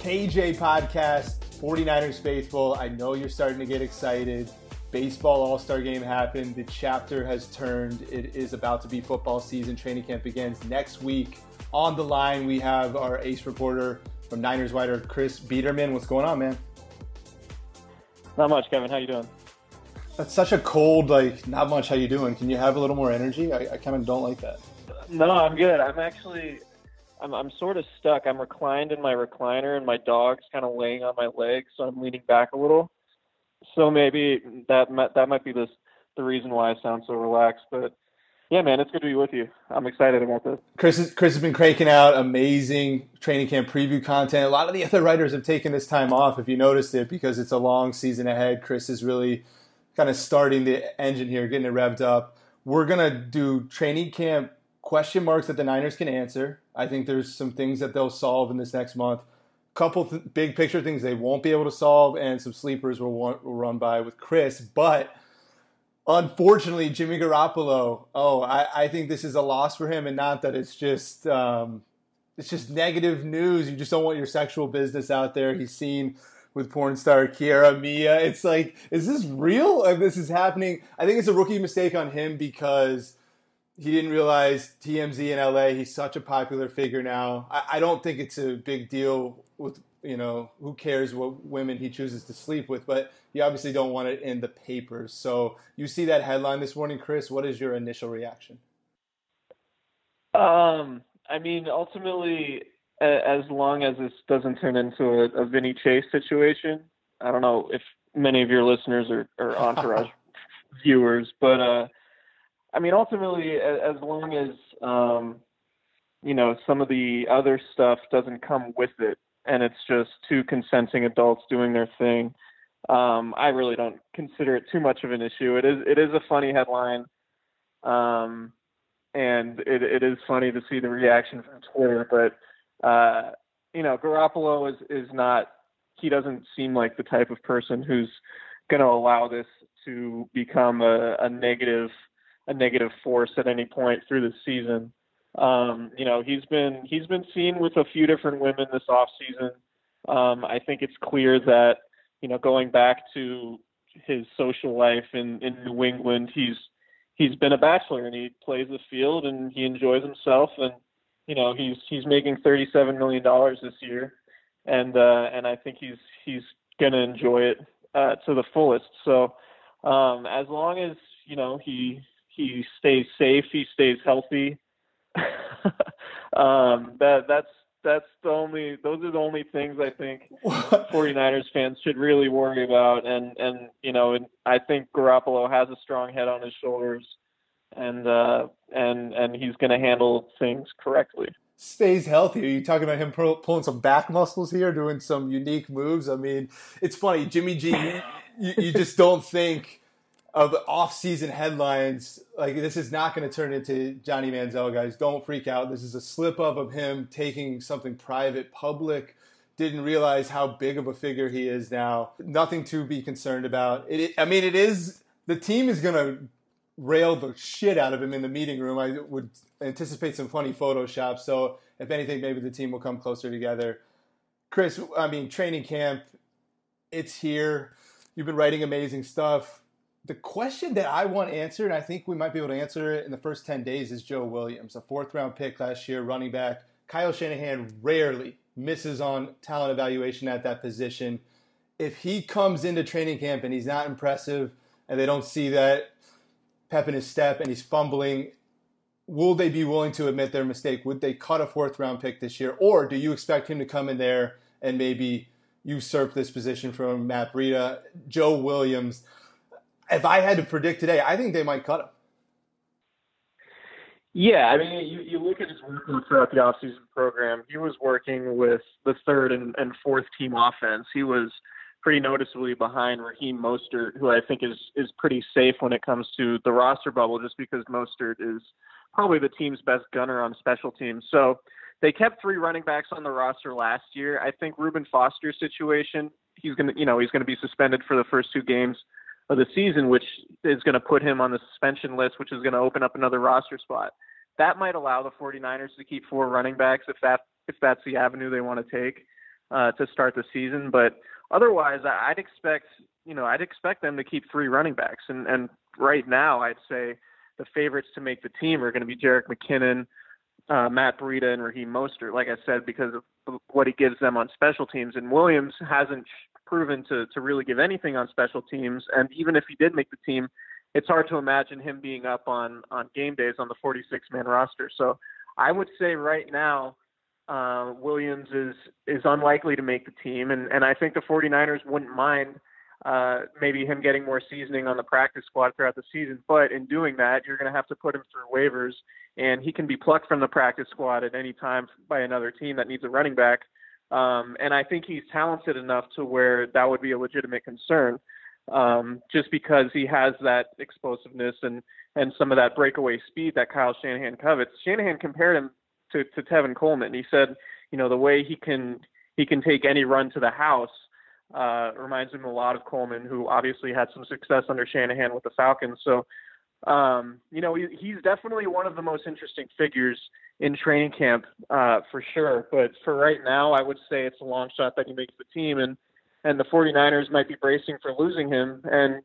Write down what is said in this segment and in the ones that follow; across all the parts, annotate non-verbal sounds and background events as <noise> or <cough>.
KJ Podcast, 49ers Faithful. I know you're starting to get excited. Baseball All Star game happened. The chapter has turned. It is about to be football season. Training camp begins next week. On the line, we have our ace reporter from Niners Wire, Chris Biederman. What's going on, man? Not much, Kevin. How you doing? That's such a cold, like, not much. How you doing? Can you have a little more energy? I, I kind of don't like that. No, I'm good. I'm actually I'm I'm sort of stuck. I'm reclined in my recliner, and my dog's kind of laying on my leg, so I'm leaning back a little. So maybe that might, that might be the the reason why I sound so relaxed. But yeah, man, it's good to be with you. I'm excited about this. Chris, is, Chris has been cranking out amazing training camp preview content. A lot of the other writers have taken this time off, if you noticed it, because it's a long season ahead. Chris is really kind of starting the engine here, getting it revved up. We're gonna do training camp question marks that the Niners can answer. I think there's some things that they'll solve in this next month. Couple th- big picture things they won't be able to solve, and some sleepers will, want, will run by with Chris. But unfortunately, Jimmy Garoppolo. Oh, I, I think this is a loss for him, and not that it's just um, it's just negative news. You just don't want your sexual business out there. He's seen with porn star Kiara Mia. It's like, is this real? If this is happening, I think it's a rookie mistake on him because he didn't realize TMZ in LA. He's such a popular figure now. I, I, don't think it's a big deal with you know who cares what women he chooses to sleep with, but you obviously don't want it in the papers. So you see that headline this morning, Chris. What is your initial reaction? Um, I mean, ultimately, as long as this doesn't turn into a, a Vinny Chase situation, I don't know if many of your listeners are, are <laughs> entourage viewers, but. uh I mean, ultimately, as long as um, you know some of the other stuff doesn't come with it, and it's just two consenting adults doing their thing, um, I really don't consider it too much of an issue. It is it is a funny headline, um, and it, it is funny to see the reaction from Twitter. But uh, you know, Garoppolo is is not. He doesn't seem like the type of person who's going to allow this to become a, a negative a negative force at any point through the season. Um, you know, he's been he's been seen with a few different women this off season. Um, I think it's clear that you know going back to his social life in in New England, he's he's been a bachelor and he plays the field and he enjoys himself and you know he's he's making thirty seven million dollars this year and uh and I think he's he's gonna enjoy it uh to the fullest. So um as long as, you know, he he stays safe, he stays healthy, <laughs> um that that's that's the only those are the only things I think 49ers fans should really worry about and and you know and I think Garoppolo has a strong head on his shoulders and uh and and he's going to handle things correctly. Stays healthy. Are you talking about him pulling some back muscles here, doing some unique moves? I mean, it's funny, Jimmy G. you, you just don't think of off-season headlines. Like this is not going to turn into Johnny Manziel, guys. Don't freak out. This is a slip up of him taking something private public. Didn't realize how big of a figure he is now. Nothing to be concerned about. It, I mean, it is the team is going to rail the shit out of him in the meeting room. I would anticipate some funny Photoshop. So if anything, maybe the team will come closer together. Chris, I mean, training camp, it's here. You've been writing amazing stuff the question that I want answered, and I think we might be able to answer it in the first 10 days, is Joe Williams, a fourth round pick last year, running back. Kyle Shanahan rarely misses on talent evaluation at that position. If he comes into training camp and he's not impressive and they don't see that pep in his step and he's fumbling, will they be willing to admit their mistake? Would they cut a fourth round pick this year? Or do you expect him to come in there and maybe usurp this position from Matt Breida? Joe Williams if I had to predict today, I think they might cut him. Yeah, I mean, you, you look at his work throughout the offseason program. He was working with the third and, and fourth team offense. He was pretty noticeably behind Raheem Mostert, who I think is is pretty safe when it comes to the roster bubble, just because Mostert is probably the team's best gunner on special teams. So they kept three running backs on the roster last year. I think Reuben Foster's situation, he's gonna, you know, he's gonna be suspended for the first two games of the season, which is going to put him on the suspension list, which is going to open up another roster spot. That might allow the 49ers to keep four running backs if that if that's the avenue they want to take uh, to start the season. But otherwise, I'd expect you know I'd expect them to keep three running backs. And and right now, I'd say the favorites to make the team are going to be Jerick McKinnon, uh, Matt Breida, and Raheem Mostert. Like I said, because of what he gives them on special teams. And Williams hasn't proven to to really give anything on special teams. And even if he did make the team, it's hard to imagine him being up on on game days on the 46 man roster. So I would say right now uh, Williams is is unlikely to make the team, and and I think the 49ers wouldn't mind. Uh, maybe him getting more seasoning on the practice squad throughout the season. But in doing that, you're going to have to put him through waivers, and he can be plucked from the practice squad at any time by another team that needs a running back. Um, and I think he's talented enough to where that would be a legitimate concern, um, just because he has that explosiveness and and some of that breakaway speed that Kyle Shanahan covets. Shanahan compared him to, to Tevin Coleman. He said, you know, the way he can he can take any run to the house uh, reminds him a lot of Coleman, who obviously had some success under Shanahan with the Falcons. So um, you know, he, he's definitely one of the most interesting figures in training camp uh, for sure. But for right now, I would say it's a long shot that he makes the team, and and the 49ers might be bracing for losing him. And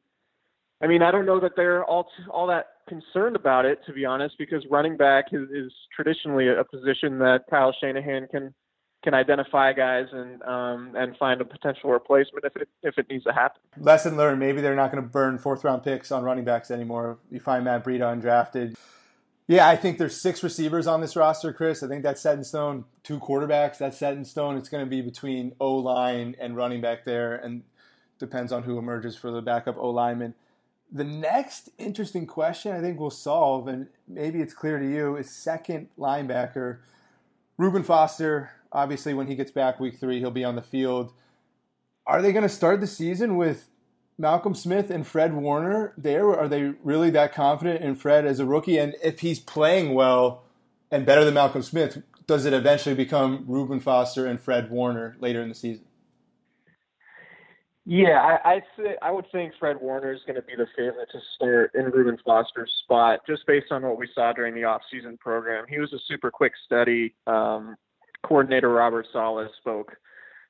I mean, I don't know that they're all all that concerned about it, to be honest, because running back is, is traditionally a position that Kyle Shanahan can can identify guys and um, and find a potential replacement if it if it needs to happen. Lesson learned. Maybe they're not going to burn fourth round picks on running backs anymore. You find Matt Breida undrafted. Yeah, I think there's six receivers on this roster, Chris. I think that's set in stone. Two quarterbacks, that's set in stone. It's going to be between O line and running back there, and depends on who emerges for the backup O lineman. The next interesting question I think we'll solve, and maybe it's clear to you, is second linebacker. Reuben Foster, obviously, when he gets back week three, he'll be on the field. Are they going to start the season with Malcolm Smith and Fred Warner there? Are they really that confident in Fred as a rookie? And if he's playing well and better than Malcolm Smith, does it eventually become Reuben Foster and Fred Warner later in the season? Yeah, I I, th- I would think Fred Warner is going to be the favorite to start in Reuben Foster's spot, just based on what we saw during the off-season program. He was a super quick study. Um, coordinator Robert Saleh spoke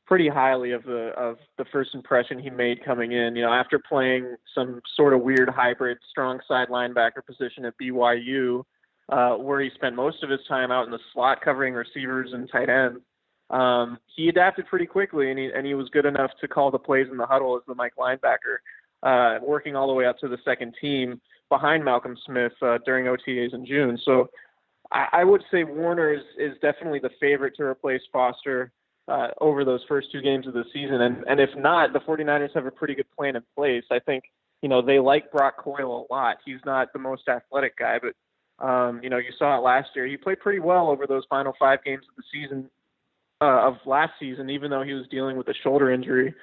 pretty highly of the of the first impression he made coming in. You know, after playing some sort of weird hybrid strong side linebacker position at BYU, uh, where he spent most of his time out in the slot covering receivers and tight ends um, he adapted pretty quickly, and he and he was good enough to call the plays in the huddle as the Mike linebacker, uh, working all the way up to the second team behind Malcolm Smith uh, during OTAs in June. So I, I would say Warner is, is definitely the favorite to replace Foster uh, over those first two games of the season, and and if not, the 49ers have a pretty good plan in place. I think you know they like Brock Coyle a lot. He's not the most athletic guy, but um, you know, you saw it last year. He played pretty well over those final five games of the season uh, of last season, even though he was dealing with a shoulder injury.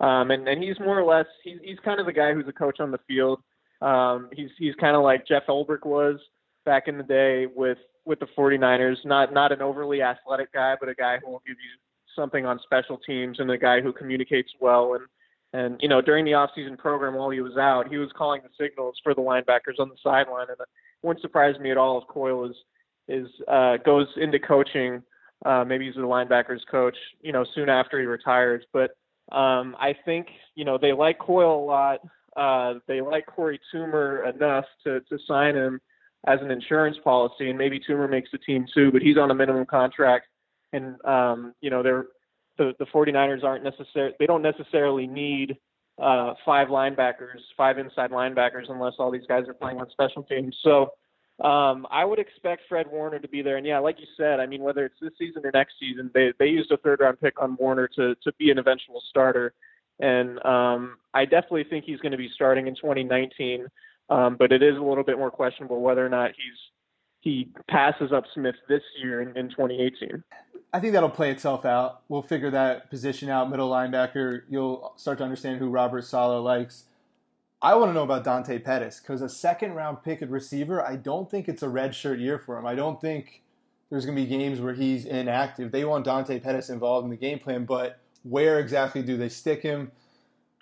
Um, and, and he's more or less he's he's kind of the guy who's a coach on the field. Um, he's he's kind of like Jeff Ulbrich was back in the day with with the 49ers. Not not an overly athletic guy, but a guy who will give you something on special teams and a guy who communicates well. And and you know during the offseason program while he was out, he was calling the signals for the linebackers on the sideline. And it wouldn't surprise me at all if Coyle is is uh, goes into coaching uh, maybe he's the linebackers coach, you know, soon after he retires. But um, I think, you know, they like Coyle a lot. Uh, they like Korey Toomer enough to, to sign him as an insurance policy, and maybe Toomer makes the team too, but he's on a minimum contract. And, um, you know, they're, the, the 49ers aren't necessarily, they don't necessarily need uh, five linebackers, five inside linebackers, unless all these guys are playing on special teams. So, um, I would expect Fred Warner to be there, and yeah, like you said, I mean, whether it's this season or next season, they they used a third round pick on Warner to to be an eventual starter, and um, I definitely think he's going to be starting in 2019. Um, but it is a little bit more questionable whether or not he's he passes up Smith this year in, in 2018. I think that'll play itself out. We'll figure that position out, middle linebacker. You'll start to understand who Robert Saleh likes. I want to know about Dante Pettis because a second round pick at receiver, I don't think it's a red shirt year for him. I don't think there's going to be games where he's inactive. They want Dante Pettis involved in the game plan, but where exactly do they stick him?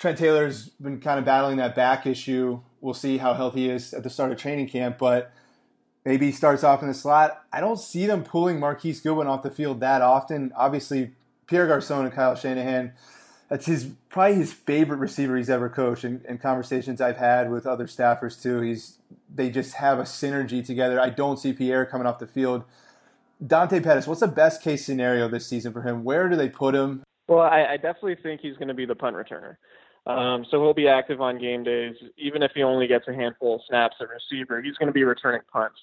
Trent Taylor's been kind of battling that back issue. We'll see how healthy he is at the start of training camp, but maybe he starts off in the slot. I don't see them pulling Marquise Goodwin off the field that often. Obviously, Pierre Garcon and Kyle Shanahan that's his probably his favorite receiver he's ever coached. And, and conversations I've had with other staffers too, he's they just have a synergy together. I don't see Pierre coming off the field. Dante Pettis, what's the best case scenario this season for him? Where do they put him? Well, I, I definitely think he's going to be the punt returner. Um, so he'll be active on game days, even if he only gets a handful of snaps at receiver. He's going to be returning punts,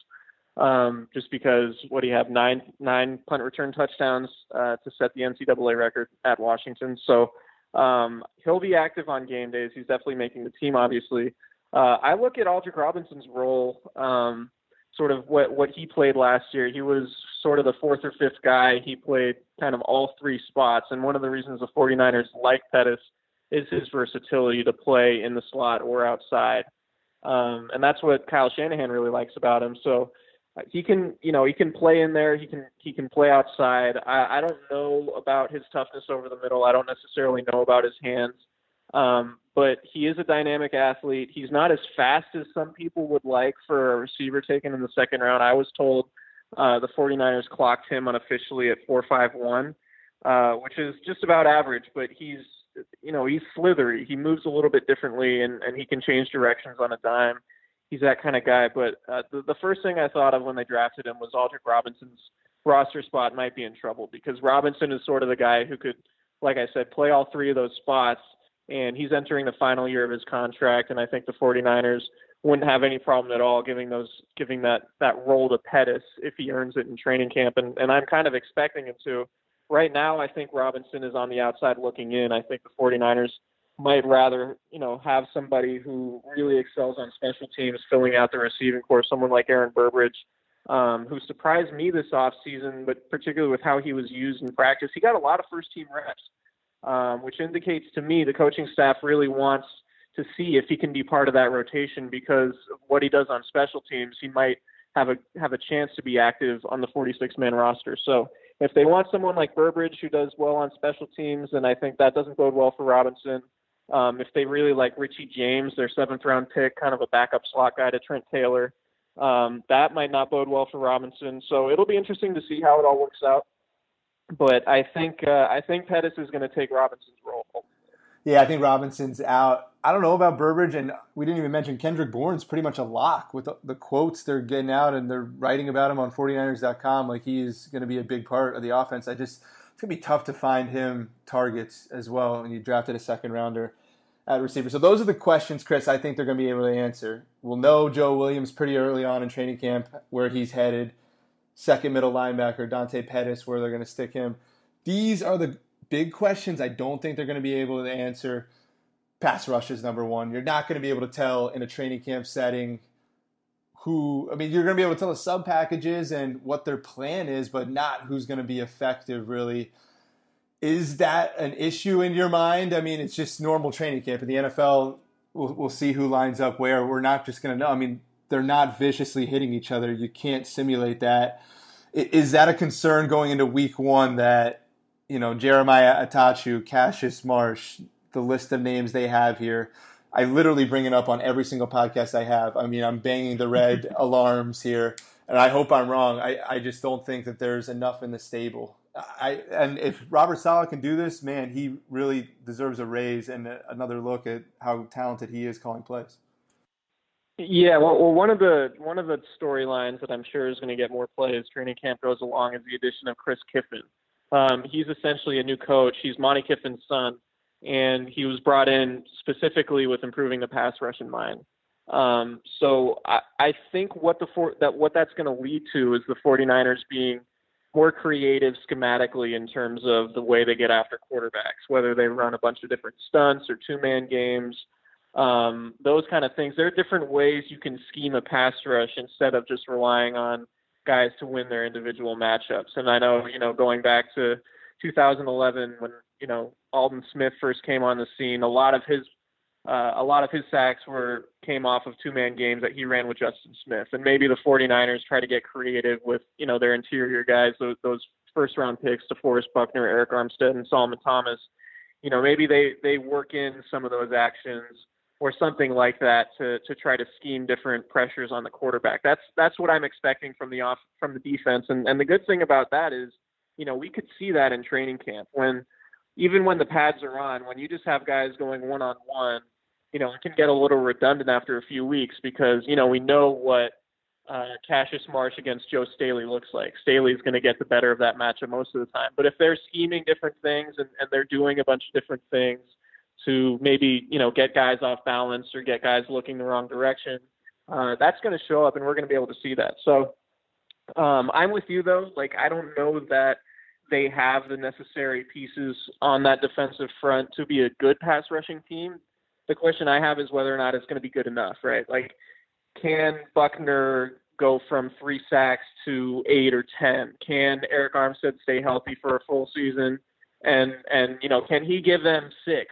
um, just because what you have nine nine punt return touchdowns uh, to set the NCAA record at Washington. So um, he'll be active on game days. He's definitely making the team, obviously. Uh, I look at Aldrick Robinson's role, um, sort of what, what he played last year. He was sort of the fourth or fifth guy. He played kind of all three spots. And one of the reasons the 49ers like Pettis is his versatility to play in the slot or outside. Um, and that's what Kyle Shanahan really likes about him. So he can you know he can play in there. He can he can play outside. I i don't know about his toughness over the middle. I don't necessarily know about his hands. Um but he is a dynamic athlete. He's not as fast as some people would like for a receiver taken in the second round. I was told uh the 49ers clocked him unofficially at 451 uh which is just about average but he's you know he's slithery he moves a little bit differently and and he can change directions on a dime he's that kind of guy. But uh, the, the first thing I thought of when they drafted him was Aldrick Robinson's roster spot might be in trouble because Robinson is sort of the guy who could, like I said, play all three of those spots. And he's entering the final year of his contract, and I think the 49ers wouldn't have any problem at all giving those giving that that role to Pettis if he earns it in training camp. And and I'm kind of expecting him to. Right now, I think Robinson is on the outside looking in. I think the 49ers might rather, you know, have somebody who really excels on special teams filling out the receiving corps, someone like Aaron Burbridge, um, who surprised me this offseason, but particularly with how he was used in practice. He got a lot of first team reps, um, which indicates to me the coaching staff really wants to see if he can be part of that rotation because of what he does on special teams. He might have a have a chance to be active on the 46 man roster. So if they want someone like Burbridge who does well on special teams, then I think that doesn't bode well for Robinson. Um, if they really like Richie James, their seventh round pick, kind of a backup slot guy to Trent Taylor, um, that might not bode well for Robinson. So it'll be interesting to see how it all works out. But I think uh, I think Pettis is going to take Robinson's role. Yeah, I think Robinson's out. I don't know about Burbridge, and we didn't even mention Kendrick Bourne's pretty much a lock with the, the quotes they're getting out and they're writing about him on 49ers.com. Like he is going to be a big part of the offense. I just it's going to be tough to find him targets as well And you drafted a second rounder at receiver. So those are the questions, Chris. I think they're going to be able to answer. We'll know Joe Williams pretty early on in training camp where he's headed. Second middle linebacker Dante Pettis, where they're going to stick him. These are the big questions. I don't think they're going to be able to answer. Pass rush is number one. You're not going to be able to tell in a training camp setting who. I mean, you're going to be able to tell the sub packages and what their plan is, but not who's going to be effective really is that an issue in your mind? I mean, it's just normal training camp. In the NFL, we'll, we'll see who lines up where. We're not just going to know. I mean, they're not viciously hitting each other. You can't simulate that. Is that a concern going into week one that, you know, Jeremiah Attaochu, Cassius Marsh, the list of names they have here, I literally bring it up on every single podcast I have. I mean, I'm banging the red <laughs> alarms here, and I hope I'm wrong. I, I just don't think that there's enough in the stable I and if Robert Saleh can do this, man, he really deserves a raise and another look at how talented he is calling plays. Yeah, well, well one of the one of the storylines that I'm sure is going to get more play as training camp goes along is the addition of Chris Kiffin. Um, he's essentially a new coach. He's Monty Kiffin's son, and he was brought in specifically with improving the pass rush in mind. Um, so I, I think what the that what that's going to lead to is the 49ers being – more creative schematically in terms of the way they get after quarterbacks, whether they run a bunch of different stunts or two man games, um, those kind of things. There are different ways you can scheme a pass rush instead of just relying on guys to win their individual matchups. And I know, you know, going back to 2011 when, you know, Aldon Smith first came on the scene, a lot of his uh, a lot of his sacks were came off of two man games that he ran with Justin Smith. And maybe the 49ers try to get creative with, you know, their interior guys, those, those first round picks, DeForest Buckner, Arik Armstead, and Solomon Thomas. You know, maybe they, they work in some of those actions or something like that to, to try to scheme different pressures on the quarterback. That's that's what I'm expecting from the off from the defense. And and the good thing about that is, you know, we could see that in training camp when even when the pads are on, when you just have guys going one on one you know, it can get a little redundant after a few weeks because, you know, we know what uh, Cassius Marsh against Joe Staley looks like. Staley is going to get the better of that matchup most of the time. But if they're scheming different things and, and they're doing a bunch of different things to maybe, you know, get guys off balance or get guys looking the wrong direction, uh, that's going to show up and we're going to be able to see that. So um, I'm with you, though. Like, I don't know that they have the necessary pieces on that defensive front to be a good pass rushing team the question I have is whether or not it's going to be good enough, right? Like, can Buckner go from three sacks to eight or ten? Can Arik Armstead stay healthy for a full season? And and you know, can he give them six?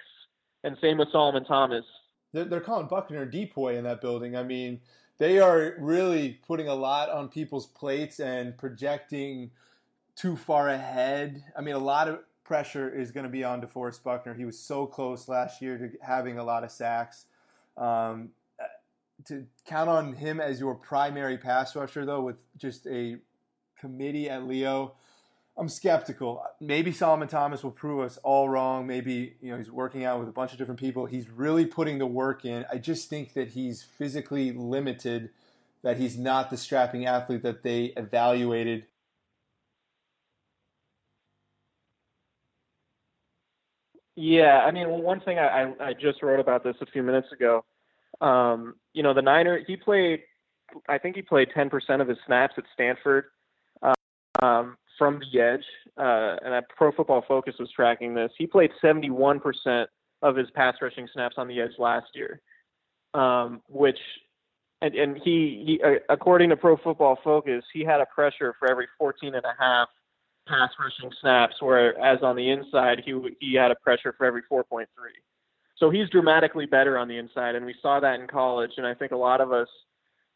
And same with Solomon Thomas. They're, calling Buckner DPOY in that building. I mean, they are really putting a lot on people's plates and projecting too far ahead. I mean, a lot of pressure is going to be on DeForest Buckner. He was so close last year to having a lot of sacks. Um, to count on him as your primary pass rusher, though, with just a committee at Leo, I'm skeptical. Maybe Solomon Thomas will prove us all wrong. Maybe you know he's working out with a bunch of different people. He's really putting the work in. I just think that he's physically limited. That he's not the strapping athlete that they evaluated Yeah, I mean, one thing I, I, just wrote about this a few minutes ago. Um, you know, the Niner, he played, I think he played 10% of his snaps at Stanford um, from the edge, uh, and Pro Football Focus was tracking this. He played 71% of his pass rushing snaps on the edge last year, um, which, and, and he, he uh, according to Pro Football Focus, he had a pressure for every 14 and a half pass rushing snaps, whereas on the inside he he had a pressure for every 4.3. So he's dramatically better on the inside, and we saw that in college. And I think a lot of us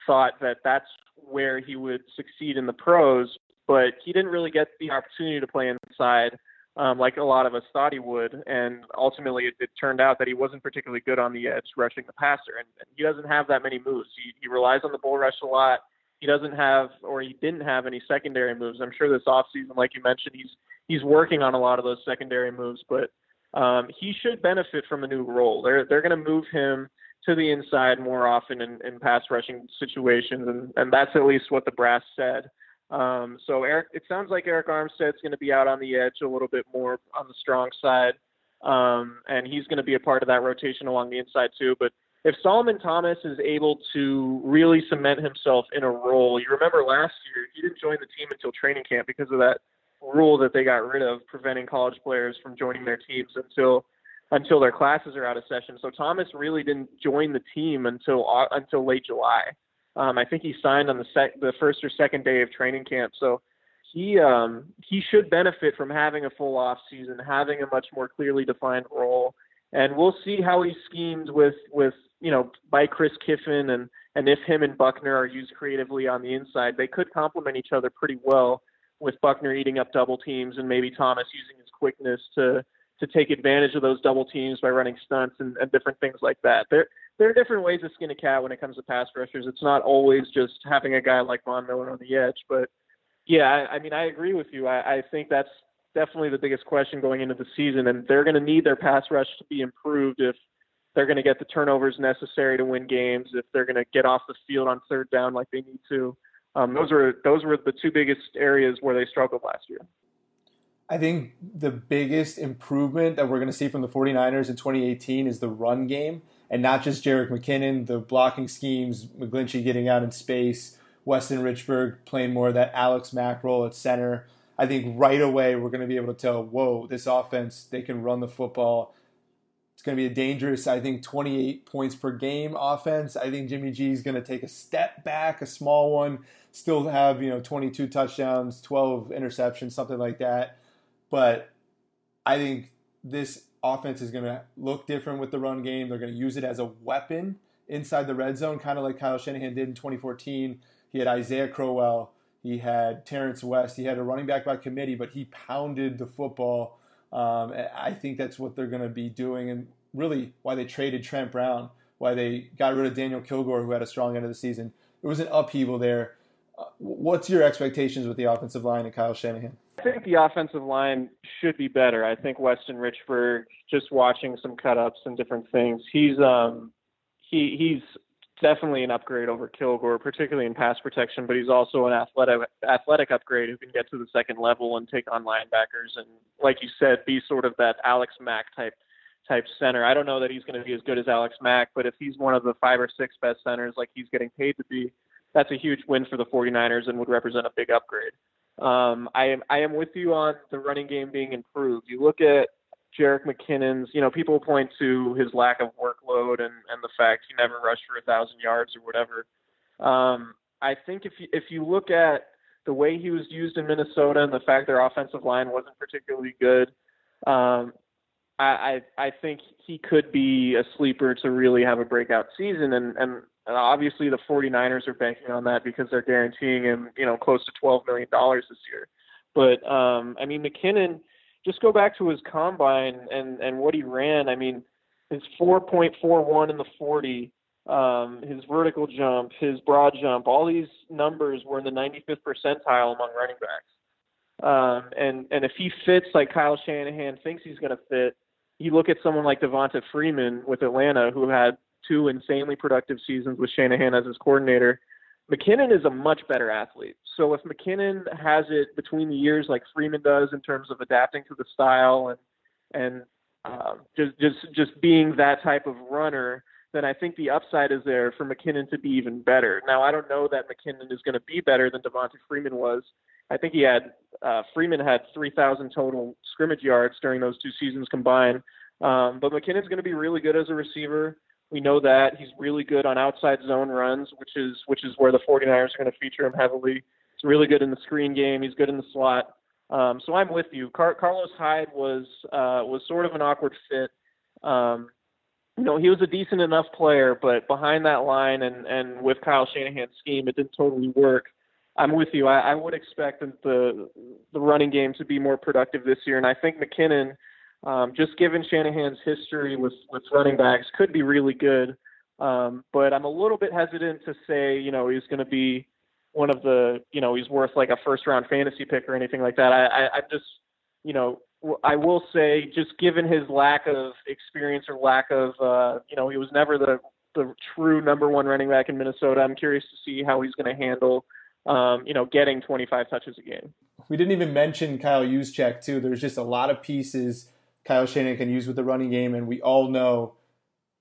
thought that that's where he would succeed in the pros, but he didn't really get the opportunity to play inside um, like a lot of us thought he would. And ultimately, it, it turned out that he wasn't particularly good on the edge rushing the passer. And, and he doesn't have that many moves. He, he relies on the bull rush a lot. He doesn't have, or he didn't have any secondary moves. I'm sure this offseason, like you mentioned, he's he's working on a lot of those secondary moves. But um, he should benefit from a new role. They're they're going to move him to the inside more often in, in pass rushing situations, and, and that's at least what the brass said. Um, so Arik, it sounds like Arik Armstead's going to be out on the edge a little bit more on the strong side, um, and he's going to be a part of that rotation along the inside too. But if Solomon Thomas is able to really cement himself in a role, you remember last year he didn't join the team until training camp because of that rule that they got rid of, preventing college players from joining their teams until until their classes are out of session. So Thomas really didn't join the team until uh, until late July. Um, I think he signed on the sec- the first or second day of training camp. So he um, he should benefit from having a full off season, having a much more clearly defined role, and we'll see how he schemes with with you know by Chris Kiffin and and if him and Buckner are used creatively on the inside, they could complement each other pretty well. With Buckner eating up double teams and maybe Thomas using his quickness to to take advantage of those double teams by running stunts and, and different things like that. There there are different ways to skin a cat when it comes to pass rushers. It's not always just having a guy like Von Miller on the edge, but yeah, I, I mean I agree with you. I, I think that's definitely the biggest question going into the season, and they're going to need their pass rush to be improved if they're going to get the turnovers necessary to win games, if they're going to get off the field on third down like they need to. Um, those were those were the two biggest areas where they struggled last year. I think the biggest improvement that we're going to see from the 49ers in 2018 is the run game, and not just Jerick McKinnon, the blocking schemes, McGlinchey getting out in space, Weston Richburg playing more of that Alex Mack role at center. I think right away we're going to be able to tell, whoa, this offense, they can run the football. It's going to be a dangerous, I think, 28 points per game offense. I think Jimmy G is going to take a step back, a small one, still have, you know, 22 touchdowns, 12 interceptions, something like that but I think this offense is going to look different with the run game. They're going to use it as a weapon inside the red zone, kind of like Kyle Shanahan did in 2014. He had Isaiah Crowell, he had Terrence West, he had a running back by committee, but he pounded the football. Um, I think that's what they're going to be doing, and really why they traded Trent Brown, why they got rid of Daniel Kilgore, who had a strong end of the season. It was an upheaval there. What's your expectations with the offensive line and Kyle Shanahan? I think the offensive line should be better. I think Weston Richburg, just watching some cut ups and different things, he's um he he's definitely an upgrade over Kilgore, particularly in pass protection, but he's also an athletic athletic upgrade who can get to the second level and take on linebackers and like you said, be sort of that Alex Mack type type center. I don't know that he's going to be as good as Alex Mack, but if he's one of the five or six best centers like he's getting paid to be, that's a huge win for the 49ers and would represent a big upgrade. Um, I am I am with you on the running game being improved. You look at Jerick McKinnon's, you know, people point to his lack of workload and, and the fact he never rushed for a thousand yards or whatever. Um, I think if you, if you look at the way he was used in Minnesota and the fact their offensive line wasn't particularly good, um, I, I I think he could be a sleeper to really have a breakout season. And and and obviously, the 49ers are banking on that because they're guaranteeing him, you know, close to 12 million dollars this year. But um, I mean, McKinnon, just go back to his combine and and what he ran. I mean, his 4.41 in the 40, um, his vertical jump, his broad jump, all these numbers were in the 95th percentile among running backs. Um, and and if he fits like Kyle Shanahan thinks he's going to fit, you look at someone like Devonta Freeman with Atlanta, who had two insanely productive seasons with Shanahan as his coordinator. McKinnon is a much better athlete. So if McKinnon has it between the years like Freeman does in terms of adapting to the style and and um, just just just being that type of runner, then I think the upside is there for McKinnon to be even better. Now I don't know that McKinnon is going to be better than Devonta Freeman was. I think he had uh, Freeman had 3,000 total scrimmage yards during those two seasons combined. Um, but McKinnon's going to be really good as a receiver. We know that he's really good on outside zone runs, which is which is where the 49ers are going to feature him heavily. He's really good in the screen game. He's good in the slot. Um, so I'm with you. Car- Carlos Hyde was uh, was sort of an awkward fit. Um, you know, he was a decent enough player, but behind that line and and with Kyle Shanahan's scheme, it didn't totally work. I'm with you. I, I would expect the the running game to be more productive this year, and I think McKinnon, um, just given Shanahan's history with with running backs, could be really good. Um, but I'm a little bit hesitant to say, you know, he's going to be one of the, you know, he's worth like a first round fantasy pick or anything like that. I, I, I just, you know, I will say, just given his lack of experience or lack of, uh, you know, he was never the the true number one running back in Minnesota. I'm curious to see how he's going to handle um, you know, getting 25 touches a game. We didn't even mention Kyle Juszczyk too. There's just a lot of pieces Kyle Shanahan can use with the running game, and we all know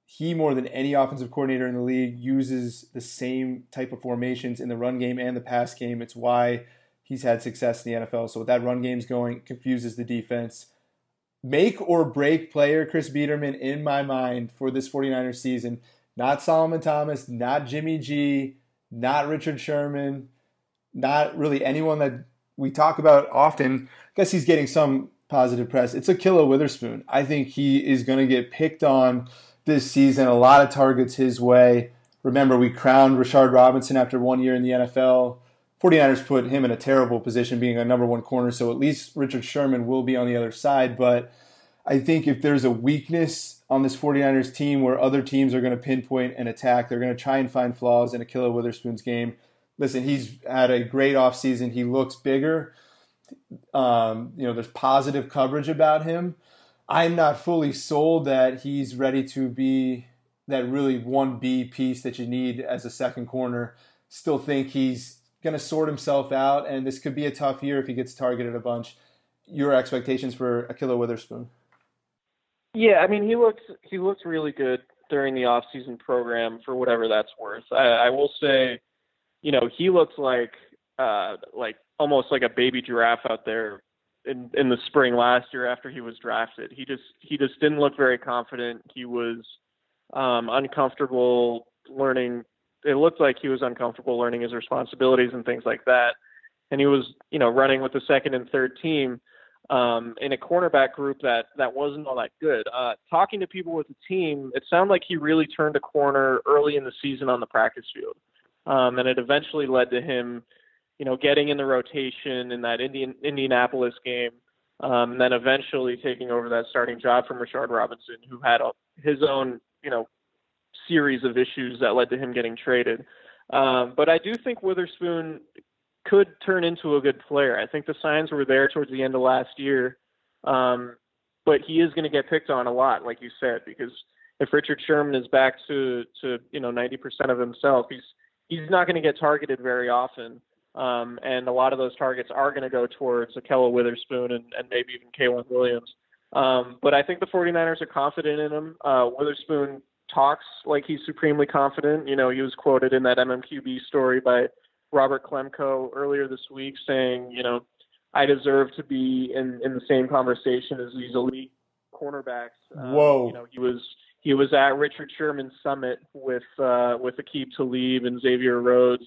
he more than any offensive coordinator in the league uses the same type of formations in the run game and the pass game. It's why he's had success in the NFL. So with that run game's going, confuses the defense. Make or break player Chris Biederman in my mind for this 49ers season. Not Solomon Thomas, not Jimmy G, not Richard Sherman not really anyone that we talk about often. I guess he's getting some positive press. It's Ahkello Witherspoon. I think he is going to get picked on this season. A lot of targets his way. Remember, we crowned Rashard Robinson after one year in the NFL. 49ers put him in a terrible position being a number one corner, so at least Richard Sherman will be on the other side. But I think if there's a weakness on this 49ers team where other teams are going to pinpoint and attack, they're going to try and find flaws in Ahkello Witherspoon's game listen, he's had a great offseason. He looks bigger. Um, you know, there's positive coverage about him. I'm not fully sold that he's ready to be that really 1B piece that you need as a second corner. Still think he's going to sort himself out, and this could be a tough year if he gets targeted a bunch. Your expectations for Ahkello Witherspoon? Yeah, I mean he looks he looks really good during the offseason program for whatever that's worth. I, I will say you know, he looks like uh like almost like a baby giraffe out there in in the spring last year after he was drafted. He just he just didn't look very confident. He was um uncomfortable learning it looked like he was uncomfortable learning his responsibilities and things like that. And he was, you know, running with the second and third team um, in a cornerback group that that wasn't all that good. Uh, talking to people with the team, it sounded like he really turned a corner early in the season on the practice field um, and it eventually led to him, you know, getting in the rotation in that Indian Indianapolis game, um, and then eventually taking over that starting job from Rashard Robinson, who had a, his own, you know, series of issues that led to him getting traded. Um, but I do think Witherspoon could turn into a good player. I think the signs were there towards the end of last year. Um, but he is going to get picked on a lot, like you said, because if Richard Sherman is back to to you know 90% of himself, he's he's not going to get targeted very often. Um, and a lot of those targets are going to go towards Ahkello Witherspoon and, and maybe even K'Waun Williams. Um, but I think the 49ers are confident in him. Uh, Witherspoon talks like he's supremely confident. You know, he was quoted in that MMQB story by Robert Klemko earlier this week saying, you know, I deserve to be in, in the same conversation as these elite cornerbacks. Um, Whoa. You know, he was he was at Richard Sherman's summit with uh, with Aqib Talib and Xavier Rhodes.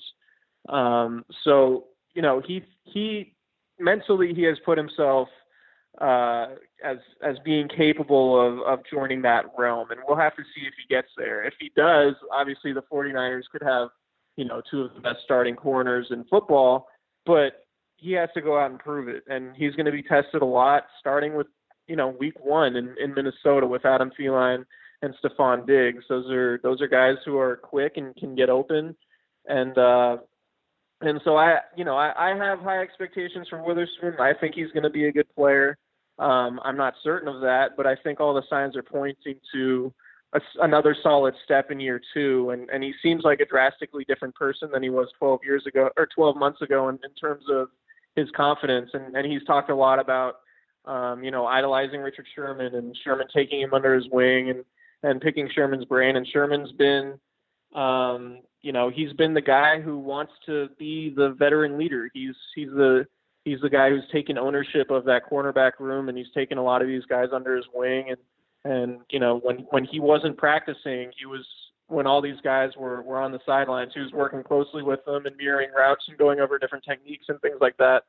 Um, so you know he he mentally he has put himself uh, as as being capable of of joining that realm, and we'll have to see if he gets there. If he does, obviously the 49ers could have you know two of the best starting corners in football, but he has to go out and prove it, and he's going to be tested a lot, starting with you know week one in, in Minnesota with Adam Thielen and Stefon Diggs. Those are those are guys who are quick and can get open, and uh, and so I you know I, I have high expectations for Witherspoon. I think he's going to be a good player. Um, I'm not certain of that, but I think all the signs are pointing to a, another solid step in year two, and and he seems like a drastically different person than he was 12 years ago or 12 months ago in, in terms of his confidence, and and he's talked a lot about um, you know idolizing Richard Sherman and Sherman taking him under his wing and and picking Sherman's brain. And Sherman's been, um, you know, he's been the guy who wants to be the veteran leader. He's he's the he's the guy who's taken ownership of that cornerback room, and he's taken a lot of these guys under his wing. And and you know, when when he wasn't practicing, he was when all these guys were were on the sidelines, he was working closely with them and mirroring routes and going over different techniques and things like that.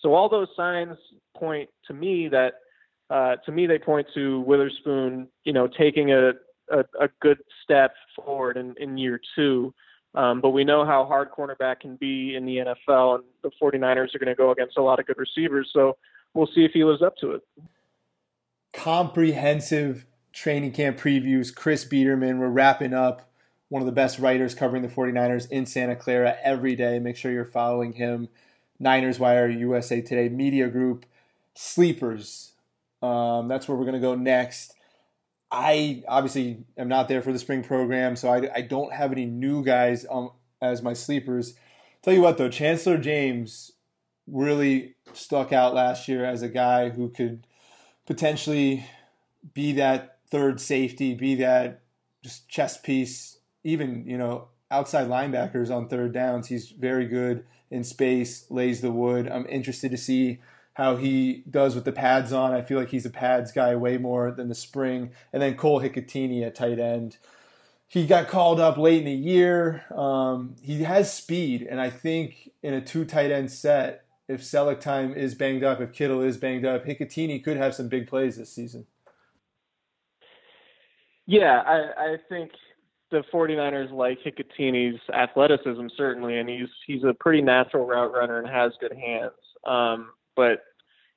So all those signs point to me that uh, to me, they point to Witherspoon, you know, taking a, a, a good step forward in, in year two. Um, but we know how hard cornerback can be in the NFL, and the 49ers are going to go against a lot of good receivers. So we'll see if he lives up to it. Comprehensive training camp previews. Chris Biederman, we're wrapping up. One of the best writers covering the 49ers in Santa Clara every day. Make sure you're following him. Niners Wire, USA Today Media Group, Sleepers. Um, that's where we're going to go next. I obviously am not there for the spring program, so I, I don't have any new guys um, as my sleepers. Tell you what, though, Chancellor James really stuck out last year as a guy who could potentially be that third safety, be that just chess piece, even, you know, outside linebackers on third downs. He's very good in space, lays the wood. I'm interested to see how he does with the pads on. I feel like he's a pads guy way more than the spring. And then Cole Hikutini at tight end. He got called up late in the year. Um, he has speed, and I think in a two tight end set, if Celek time is banged up, if Kittle is banged up, Hikutini could have some big plays this season. Yeah, I, I think the 49ers like Hikutini's athleticism certainly, and he's he's a pretty natural route runner and has good hands. Um, but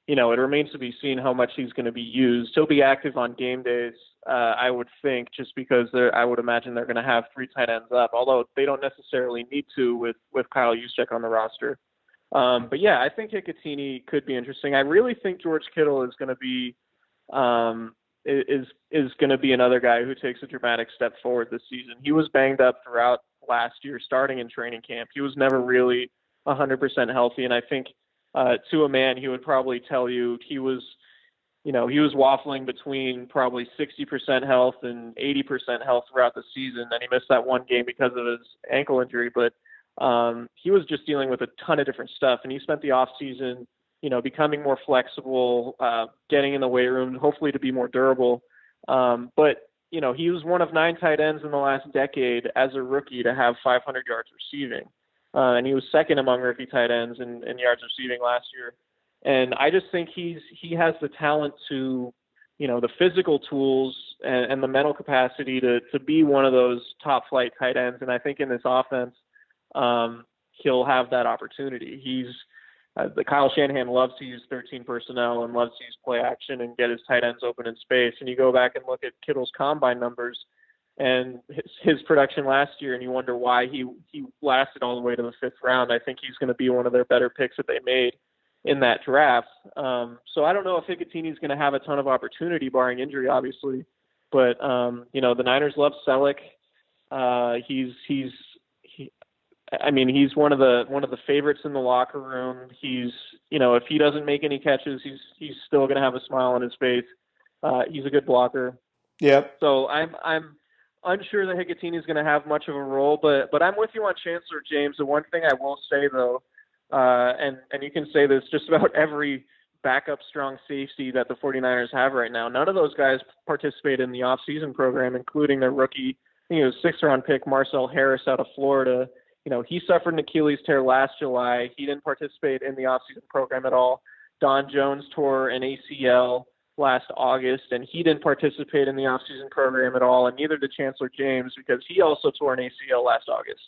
you know, it remains to be seen how much he's going to be used. He'll be active on game days, uh, I would think, just because they're, I would imagine they're going to have three tight ends up, although they don't necessarily need to with with Kyle Juszczyk on the roster. Um, but yeah, I think Hikutini could be interesting. I really think George Kittle is going to be um, is is going to be another guy who takes a dramatic step forward this season. He was banged up throughout last year, starting in training camp. He was never really 100% healthy, and I think uh, to a man, he would probably tell you he was, you know, he was waffling between probably 60% health and 80% health throughout the season. Then he missed that one game because of his ankle injury, but um, he was just dealing with a ton of different stuff, and he spent the off season, you know, becoming more flexible, uh, getting in the weight room, hopefully to be more durable. Um, but you know, he was one of nine tight ends in the last decade as a rookie to have 500 yards receiving uh, and he was second among rookie tight ends in, in yards receiving last year. And I just think he's he has the talent to, you know, the physical tools and, and the mental capacity to to be one of those top flight tight ends. And I think in this offense, um, he'll have that opportunity. He's uh, the Kyle Shanahan loves to use 13 personnel and loves to use play action and get his tight ends open in space. And you go back and look at Kittle's combine numbers and his, his production last year, and you wonder why he he lasted all the way to the fifth round. I think he's going to be one of their better picks that they made in that draft. Um, so I don't know if Hikutini is going to have a ton of opportunity, barring injury, obviously. But um, you know, the Niners love Celek. Uh, he's he's he, I mean, he's one of the one of the favorites in the locker room. He's you know, if he doesn't make any catches, he's he's still going to have a smile on his face. Uh, he's a good blocker. Yep. So I'm I'm unsure that Hikutini is going to have much of a role, but but I'm with you on Chancellor James. The one thing I will say though, uh, and and you can say this just <laughs> about every backup strong safety that the 49ers have right now. None of those guys participate in the offseason program, including their rookie, you know, sixth round pick Marcel Harris out of Florida. You know, he suffered an Achilles tear last July. He didn't participate in the offseason program at all. Don Jones tore an ACL last August, and he didn't participate in the offseason program at all, and neither did Chancellor James because he also tore an ACL last August.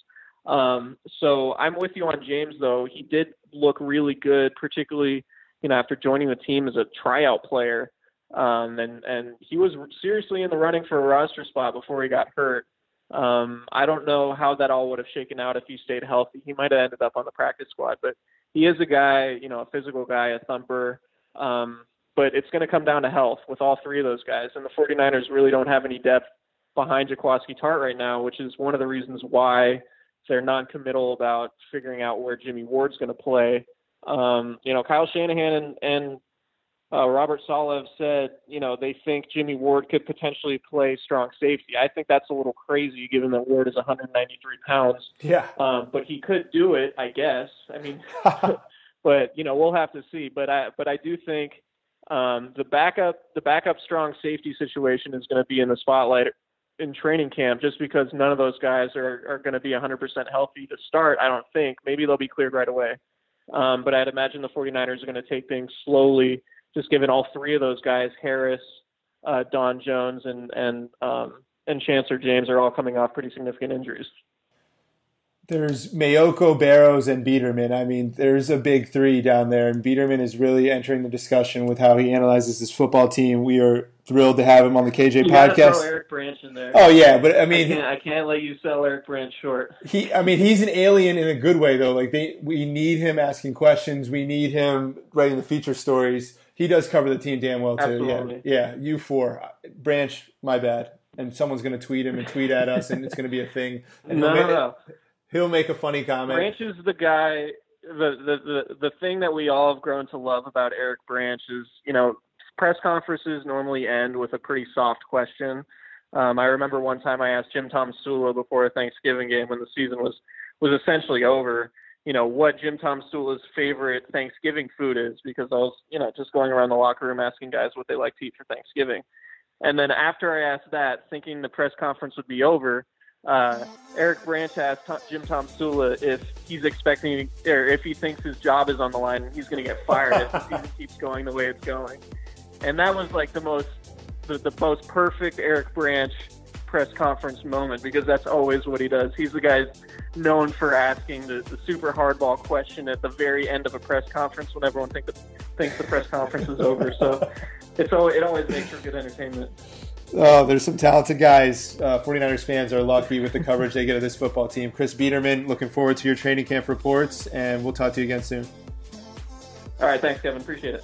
Um, so I'm with you on James, though. He did look really good, particularly you know after joining the team as a tryout player, um, and and he was seriously in the running for a roster spot before he got hurt. Um, I don't know how that all would have shaken out if he stayed healthy. He might have ended up on the practice squad, but he is a guy, you know, a physical guy, a thumper. Um, but it's going to come down to health with all three of those guys. And the 49ers really don't have any depth behind Jaquiski Tartt right now, which is one of the reasons why they're non-committal about figuring out where Jimmy Ward's going to play. Um, you know, Kyle Shanahan and, and uh, Robert Saleh said, you know, they think Jimmy Ward could potentially play strong safety. I think that's a little crazy given that Ward is 193 pounds. Yeah. Um, but he could do it, I guess. I mean, <laughs> <laughs> but you know, we'll have to see. But I, but I do think um, the backup, the backup strong safety situation is going to be in the spotlight in training camp, just because none of those guys are are going to be 100% healthy to start. I don't think. Maybe they'll be cleared right away. Um, but I'd imagine the 49ers are going to take things slowly, just given all three of those guys, Harris, uh, Don Jones, and and um, and Chancellor James, are all coming off pretty significant injuries. There's Maiocco, Barrows, and Biederman. I mean, there's a big three down there, and Biederman is really entering the discussion with how he analyzes his football team. We are thrilled to have him on the KJ you podcast. Eric Branch in there. Oh yeah, but I mean, I can't, I can't, let you sell Eric Branch short. He, I mean, he's an alien in a good way though. Like they, we need him asking questions. We need him writing the feature stories. He does cover the team damn well too. Absolutely. Yeah, yeah. You four, Branch, my bad. And someone's going to tweet him and tweet at us, and it's going to be a thing. And no, no, no. He'll make a funny comment. Branch is the guy. The, the the the thing that we all have grown to love about Eric Branch is, you know, press conferences normally end with a pretty soft question. Um, I remember one time I asked Jim Tomsula before a Thanksgiving game when the season was was essentially over, you know, what Jim Tomsula's favorite Thanksgiving food is because I was, you know, just going around the locker room asking guys what they like to eat for Thanksgiving. And then after I asked that, thinking the press conference would be over, uh, Eric Branch asked Tom, Jim Tomsula if he's expecting or if he thinks his job is on the line and he's going to get fired if the season <laughs> keeps going the way it's going. And that was like the most the, the most perfect Eric Branch press conference moment because that's always what he does. He's the guy known for asking the, the super hardball question at the very end of a press conference when everyone think the, thinks the press conference is over. So <laughs> it's always, it always makes for good entertainment. Oh, there's some talented guys. Uh, 49ers fans are lucky with the coverage they get of this football team. Chris Biederman, looking forward to your training camp reports, and we'll talk to you again soon. All right, thanks, Kevin. Appreciate it.